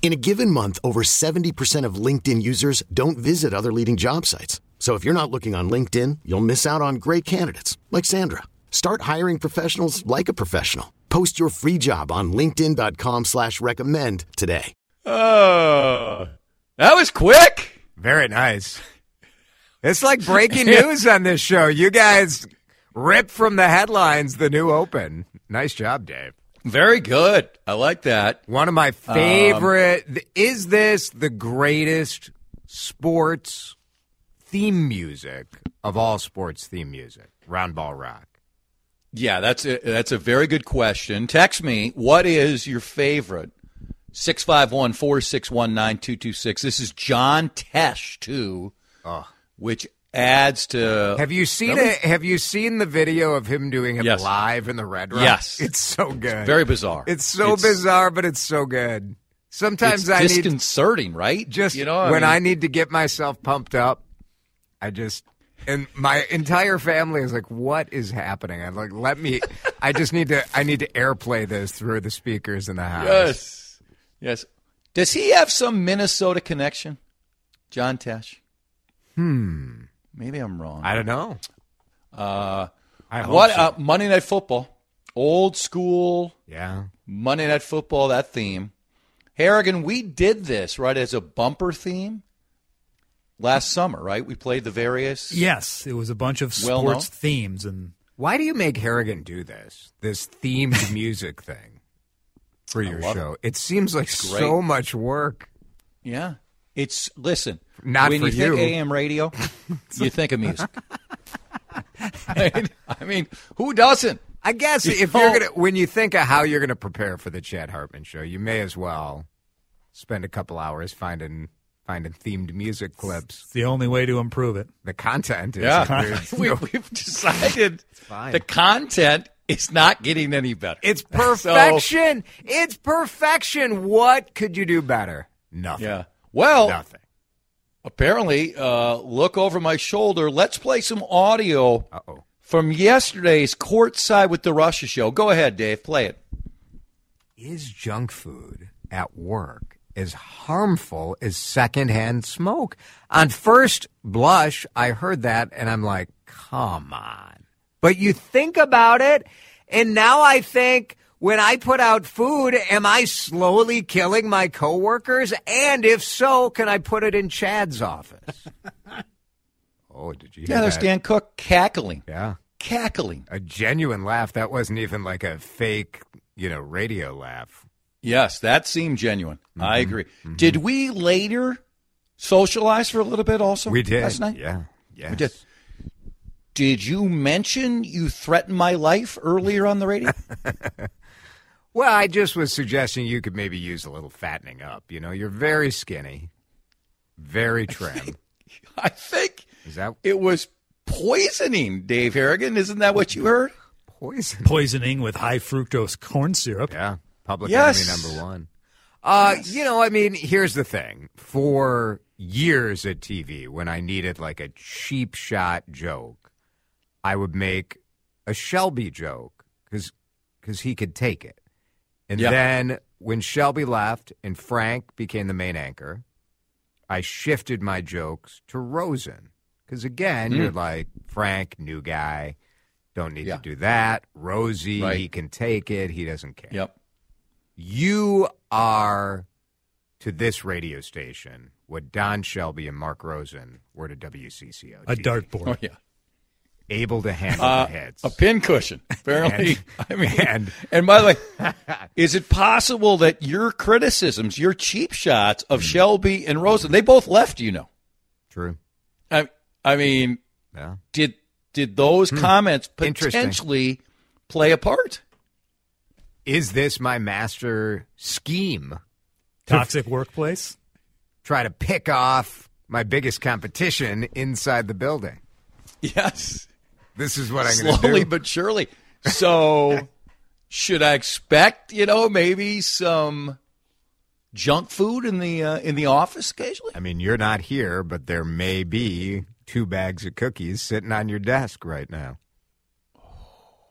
In a given month, over 70% of LinkedIn users don't visit other leading job sites. So if you're not looking on LinkedIn, you'll miss out on great candidates like Sandra. Start hiring professionals like a professional. Post your free job on LinkedIn.com slash recommend today. Oh, that was quick. Very nice. It's like breaking news on this show. You guys rip from the headlines the new open. Nice job, Dave. Very good. I like that. One of my um, favorite. is this the greatest sports theme music of all sports theme music? Round ball rock. Yeah, that's a, that's a very good question. Text me. What is your favorite? 651 461 9226. This is John Tesh, too, which adds to. Have you seen it? Have you seen the video of him doing it Yes. live in the Red Rock? Yes. it's so good. Very bizarre. It's so It's- bizarre, but it's so good. Sometimes It's I need disconcerting, right? just you know, when mean, I need to get myself pumped up, I just and my entire family is like, "What is happening?" I'm like, "Let me." I just need to. I need to airplay this through the speakers in the house. Yes. Yes. Does he have some Minnesota connection? John Tesh? Hmm. Maybe I'm wrong. I don't know. uh, I hope what so. uh, Monday Night Football? Old school yeah. Monday Night Football, that theme. Harrigan, we did this, right, as a bumper theme last summer, right? We played the various. Yes, it was a bunch of sports known. themes, and Why do you make Harrigan do this? This themed music thing for your show? It. seems like so much work. Yeah. It's, listen, Not when for you think. AM radio, you think of music. I mean, who doesn't? I guess if know- you're gonna, when you think of how you're gonna prepare for the Chad Hartman show, you may as well spend a couple hours finding finding themed music clips. it's the only way to improve it. The content is Yeah. we, we've decided the content is not getting any better. it's So- perfection. it's perfection. What could you do better? Nothing. yeah. Well, Nothing. apparently, uh, look over my shoulder. Let's play some audio Uh oh. from yesterday's courtside with DeRusha show. Go ahead, Dave. Play it. Is junk food at work as harmful as secondhand smoke? On first blush, I heard that and I'm like, come on. But you think about it, and now I think when I put out food, am I slowly killing my coworkers? And if so, can I put it in Chad's office? oh, did you hear Yeah, there's that? Dan Cook cackling, Yeah. cackling. A genuine laugh. That wasn't even like a fake, you know, radio laugh. Yes, that seemed genuine. Mm-hmm. I agree. Did we later socialize for a little bit? Also, We did. last night. Yeah. Yes. We did. Did you mention you threatened my life earlier on the radio? Well, I just was suggesting you could maybe use a little fattening up. You know, you're very skinny, very trim. I think Is that it was poisoning, Dave Harrigan. Isn't that what you heard? poison? Poisoning with high fructose corn syrup. Yeah, public Yes. enemy number one. Uh, you know, I mean, here's the thing. For years at TV, when I needed like a cheap shot joke, I would make a Shelby joke because he could take it. And Yeah. then when Shelby left and Frank became the main anchor, I shifted my jokes to Rosen. Because again, you're mm. like, Frank, new guy, don't need Yeah. to do that. Rosie, Right. he can take it, he doesn't care. Yep. You are to this radio station what Don Shelby and Mark Rosen were to WCCO. A dartboard. Oh yeah. Able to handle Uh, the hits. a pincushion, apparently. And- I mean, and- and, by the way, is it possible that your criticisms, your cheap shots of Shelby and Rosen, they both left? You know, True. I, I mean, Yeah. did did those comments Interesting. potentially play a part? Is this my master scheme? Toxic workplace. Try to pick off my biggest competition inside the building. Yes, This is what I'm going to slowly but surely. So, should I expect you know maybe some junk food in the uh, in the office occasionally? I mean, you're not here, but there may be two bags of cookies sitting on your desk right now.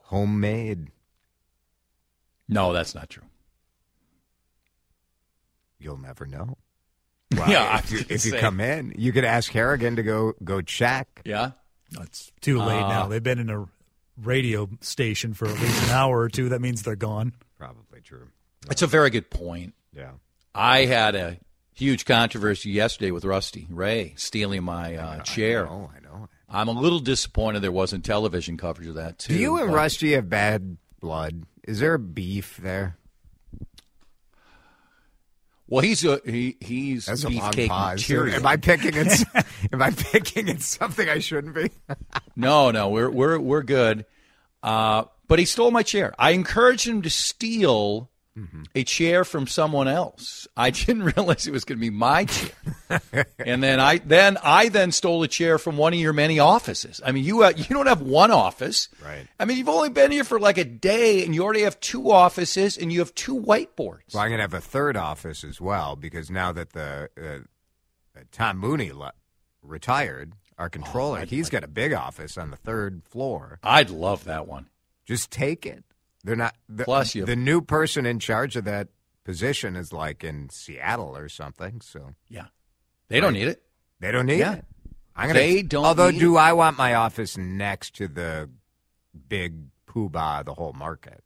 Homemade. No, that's not true. You'll never know. yeah, if you, if you come in, you could ask Harrigan to go go check. yeah. It's too late Uh, now. They've been in a radio station for at least an hour or two. That means they're gone. Probably true. It's a very good point. Yeah. I had a huge controversy yesterday with Rusty Ray stealing my uh, chair. Oh, I know. I'm a little disappointed there wasn't television coverage of that too. Do you and but- Rusty have bad blood? Is there beef there? Well, he's a he, he's That's beefcake material. Am I picking at Am I picking at something I shouldn't be? No, no, we're we're we're good. Uh, but he stole my chair. I encouraged him to steal Mm-hmm. a chair from someone else. I didn't realize it was going to be my chair. and then I then I then stole a chair from one of your many offices. I mean, you uh, you don't have one office, Right. I mean, you've only been here for like a day, and you already have two offices, and you have two whiteboards. Well, I'm going to have a third office as well because now that the uh, Tom Mooney le- retired, our controller, he's got a big office on the third floor. I'd love that one. Just take it. They're not. The, Plus you- the new person in charge of that position is like in Seattle or something, so Yeah, they don't need it. they don't need Yeah. it. I'm gonna, They don't Although, need do I want my office next to the big poobah, the whole market?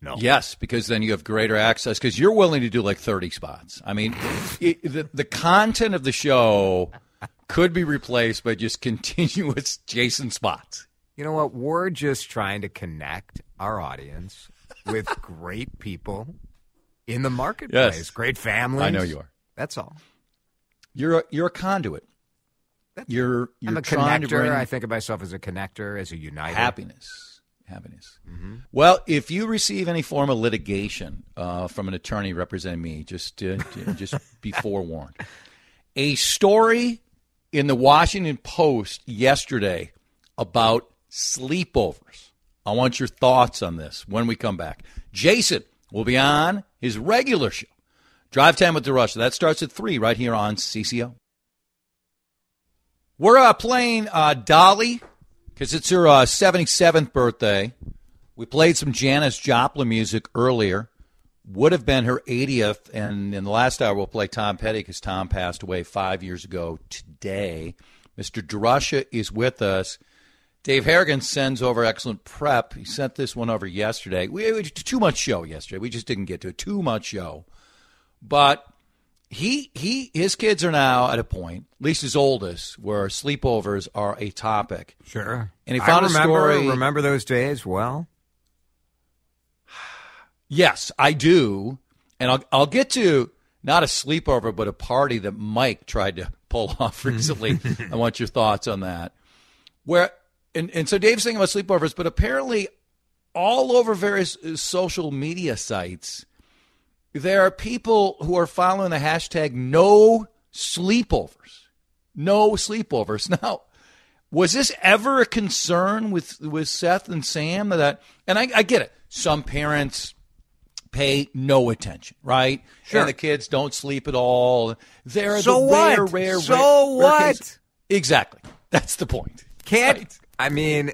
No. Yes, because then you have greater access because you're willing to do like 30 spots. I mean, it, the, the content of the show could be replaced by just continuous Jason spots. You know what? We're just trying to connect our audience with great people in the marketplace, Yes. great families. I know you are. That's all. You're a, you're a conduit. You're you're I'm a connector. bring I think of myself as a connector, as a uniter. happiness. Happiness. Well, if you receive any form of litigation uh, from an attorney representing me, just uh, just be forewarned. A story in the Washington Post yesterday about sleepovers. I want your thoughts on this when we come back. Jason will be on his regular show, Drive Time with DeRusha. That starts at three right here on CCO. We're uh, playing uh, Dolly because it's her uh, 77th birthday. We played some Janis Joplin music earlier. Would have been her 80th, and in the last hour we'll play Tom Petty because Tom passed away five years ago today. Mr. DeRusha is with us. Dave Harrigan sends over excellent prep. He sent this one over yesterday. We we- too much show yesterday. We just didn't get to it. Too much show, but he he his kids are now at a point, at least his oldest, where sleepovers are a topic. Sure. And he found I a remember, story- Remember those days? Well, Yes, I do, and I'll I'll get to not a sleepover, but a party that Mike tried to pull off recently. I want your thoughts on that. Where and and so Dave's saying about sleepovers, but apparently all over various uh, social media sites, there are people who are following the hashtag No Sleepovers. No sleepovers. Now, was this ever a concern with with Seth and Sam that? And I, I get it. Some parents pay no attention, right? Sure. And the kids don't sleep at all. They're So the what? rare, rare, So rare, rare what? case. Exactly. That's the point. can't. Right. I mean,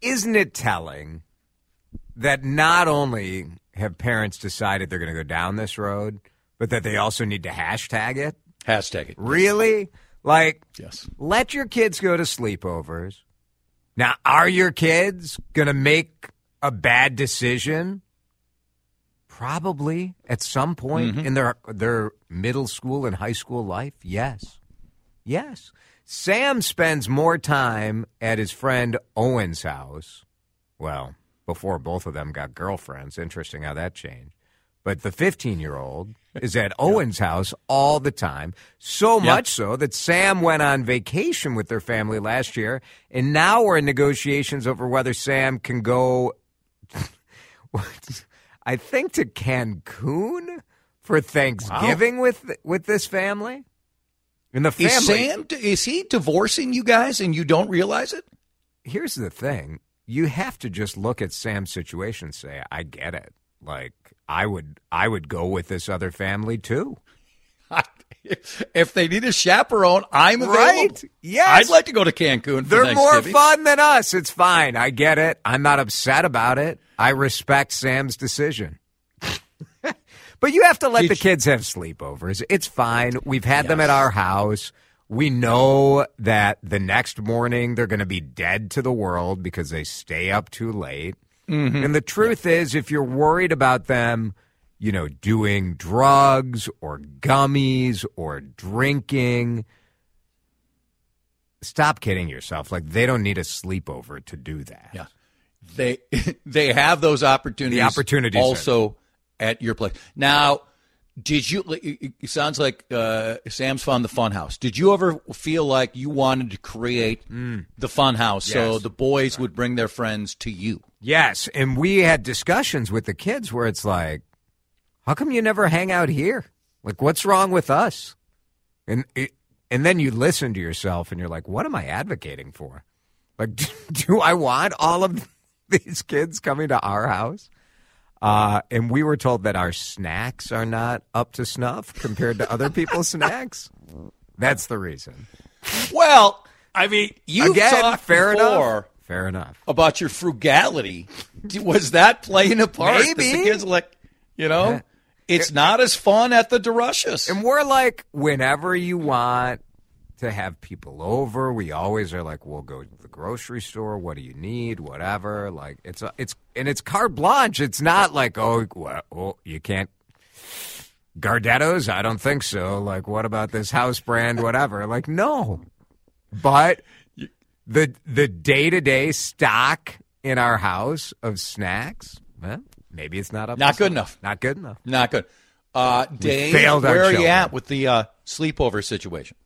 isn't it telling that not only have parents decided they're going to go down this road, but that they also need to hashtag it? Hashtag it. Really? Like, Yes. let your kids go to sleepovers. Now, are your kids going to make a bad decision? Probably at some point mm-hmm. in their their middle school and high school life. Yes. Yes. Sam spends more time at his friend Owen's house. Well, before both of them got girlfriends. Interesting how that changed. But the 15 year old is at Owen's house all the time. So much so that Sam went on vacation with their family last year. And now we're in negotiations over whether Sam can go, I think, to Cancun for Thanksgiving with with this family. And the family. Is Sam? Is he divorcing you guys and you don't realize it? here's the thing you have to just look at sam's situation and say i get it like i would i would go with this other family too if they need a chaperone, I'm available. Right. Yes. I'd like to go to Cancun. For they're more fun than us it's fine i get it i'm not upset about it i respect sam's decision but you have to let Did the you- kids have sleepovers it's fine we've had them at our house we know that the next morning they're going to be dead to the world because they stay up too late Mm-hmm. And the truth is, if you're worried about them, you know, doing drugs or gummies or drinking, stop kidding yourself. Like, they don't need a sleepover to do that. Yeah. They they have those opportunities. The opportunities are- also at your place. Now, did you? It sounds like uh, Sam's found the fun house. Did you ever feel like you wanted to create the fun house so Mm. The boys would bring their friends to you? Yes. And we had discussions with the kids where it's like, how come you never hang out here? Like, what's wrong with us? And it, and then you listen to yourself and you're like, what am I advocating for? Like, do, do I want all of these kids coming to our house? Uh, and we were told that our snacks are not up to snuff compared to other people's snacks. That's the reason. Well, I mean, you Again, talked fair before enough. Fair enough. about your frugality. Was that playing a part? That Maybe. the kids like, you know, it's not as fun at the DeRushas. And we're like, whenever you want to have people over, we always are like, we'll go to the grocery store. What do you need? Whatever. Like it's a, it's and it's carte blanche. It's not like oh, wha- oh you can't. Gardettos? I don't think so. Like, what about this house brand? Whatever. Like, no. But the the day to day stock in our house of snacks, well, maybe it's not up. Not good enough. Not good enough. Not good. Uh, Dave, where are you at with the uh, sleepover situation?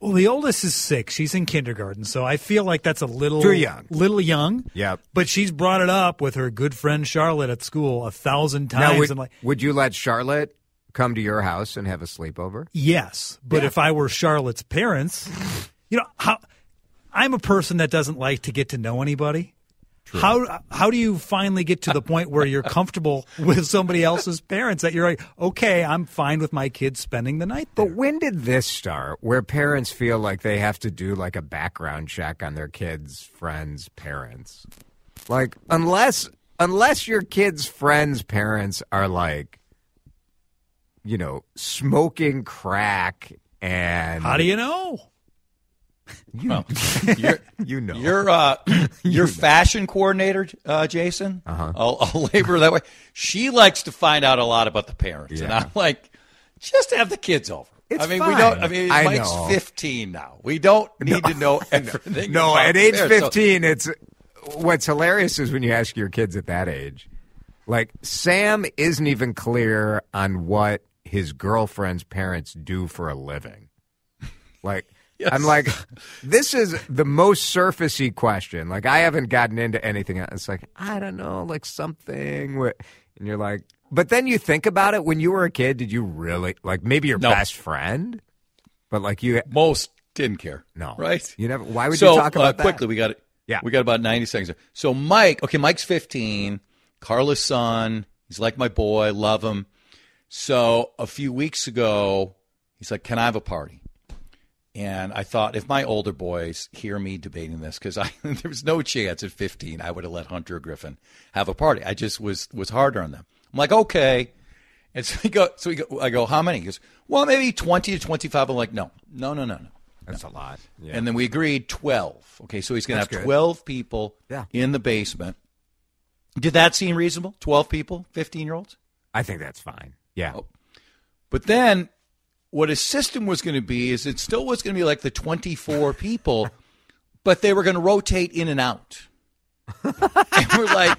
Well, the oldest is six. She's in kindergarten, so I feel like that's a little Too young. Little young. Yep. But she's brought it up with her good friend Charlotte at school a thousand times. Now, would, and like, would you let Charlotte come to your house and have a sleepover? yes, but if I were Charlotte's parents, you know how I'm a person that doesn't like to get to know anybody. How how do you finally get to the point where you're comfortable with somebody else's parents that you're like, okay, I'm fine with my kids spending the night there. But when did this start where parents feel like they have to do like a background check on their kids' friends' parents? Like unless unless your kids' friends' parents are like you know, smoking crack and How do you know? Well, you're, you know your uh, your fashion coordinator, uh, Jason. Uh-huh. I'll, I'll labor that way. She likes to find out a lot about the parents, and I'm like, just have the kids over. It's I mean, we don't. I mean, I Mike's know. 15 now. We don't need to know everything. No, at age the parents. So- 15, it's what's hilarious is when you ask your kids at that age. Like Sam isn't even clear on what his girlfriend's parents do for a living. Like Yes. I'm like this is the most surfacey question. Like I haven't gotten into anything else. It's like I don't know, like something and you're like but then you think about it when you were a kid, did you really like maybe your No. best friend? But like you most didn't care. No. right? You never why would so, you talk about uh, that? quickly? We got it. Yeah. we got about 90 seconds. There. So Mike, okay, Mike's 15. Carla's son. He's like my boy. Love him. So a few weeks ago, he's like, "Can I have a party?" And I thought, if my older boys hear me debating this, because I there was no chance at 15 I would have let Hunter Griffin have a party. I just was was harder on them. I'm like, okay. And so we go. So we go. I go, how many? He goes, well, maybe 20 to 25. I'm like, no, no, no, no, no. That's a lot. Yeah. And then we agreed 12. Okay, so he's going to have good. 12 people Yeah. in the basement. Did that seem reasonable? 12 people, 15 year olds? I think that's fine. Yeah. Oh. But then what his system was going to be is it still was going to be like the 24 people, but they were going to rotate in and out. and we're like,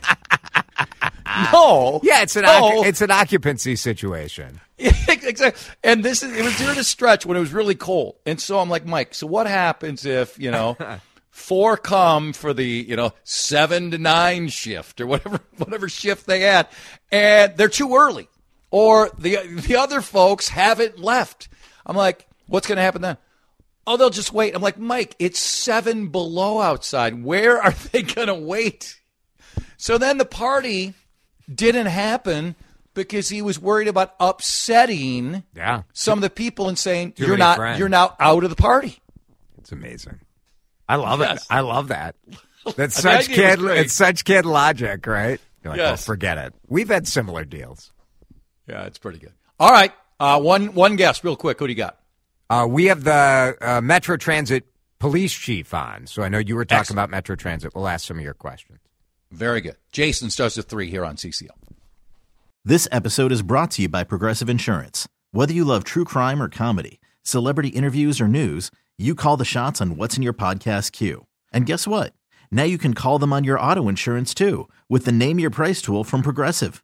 no. Yeah, it's an no. it's an occupancy situation. exactly. And this is it was during a stretch when it was really cold. And so I'm like, Mike, so what happens if, you know, four come for the, you know, seven to nine shift or whatever whatever shift they had, and they're too early. Or the the other folks haven't left. I'm like, what's gonna happen then? Oh, they'll just wait. I'm like, Mike, it's seven below outside. Where are they gonna wait? So then the party didn't happen because he was worried about upsetting Yeah. some of the people and saying Too you're not friends. you're now out of the party. It's amazing. I love it. I love that. That's such kid. It's such kid logic, right? You're like, oh, Yes. oh, forget it. We've had similar deals. Yeah, it's pretty good. All right, uh, one one guess, real quick. Who do you got? Uh, we have the uh, Metro Transit police chief on, so I know you were talking Excellent. about Metro Transit. We'll ask some of your questions. Very good. Jason starts at three here on CCO. This episode is brought to you by Progressive Insurance. Whether you love true crime or comedy, celebrity interviews or news, you call the shots on what's in your podcast queue. And guess what? Now you can call them on your auto insurance too with the Name Your Price tool from Progressive.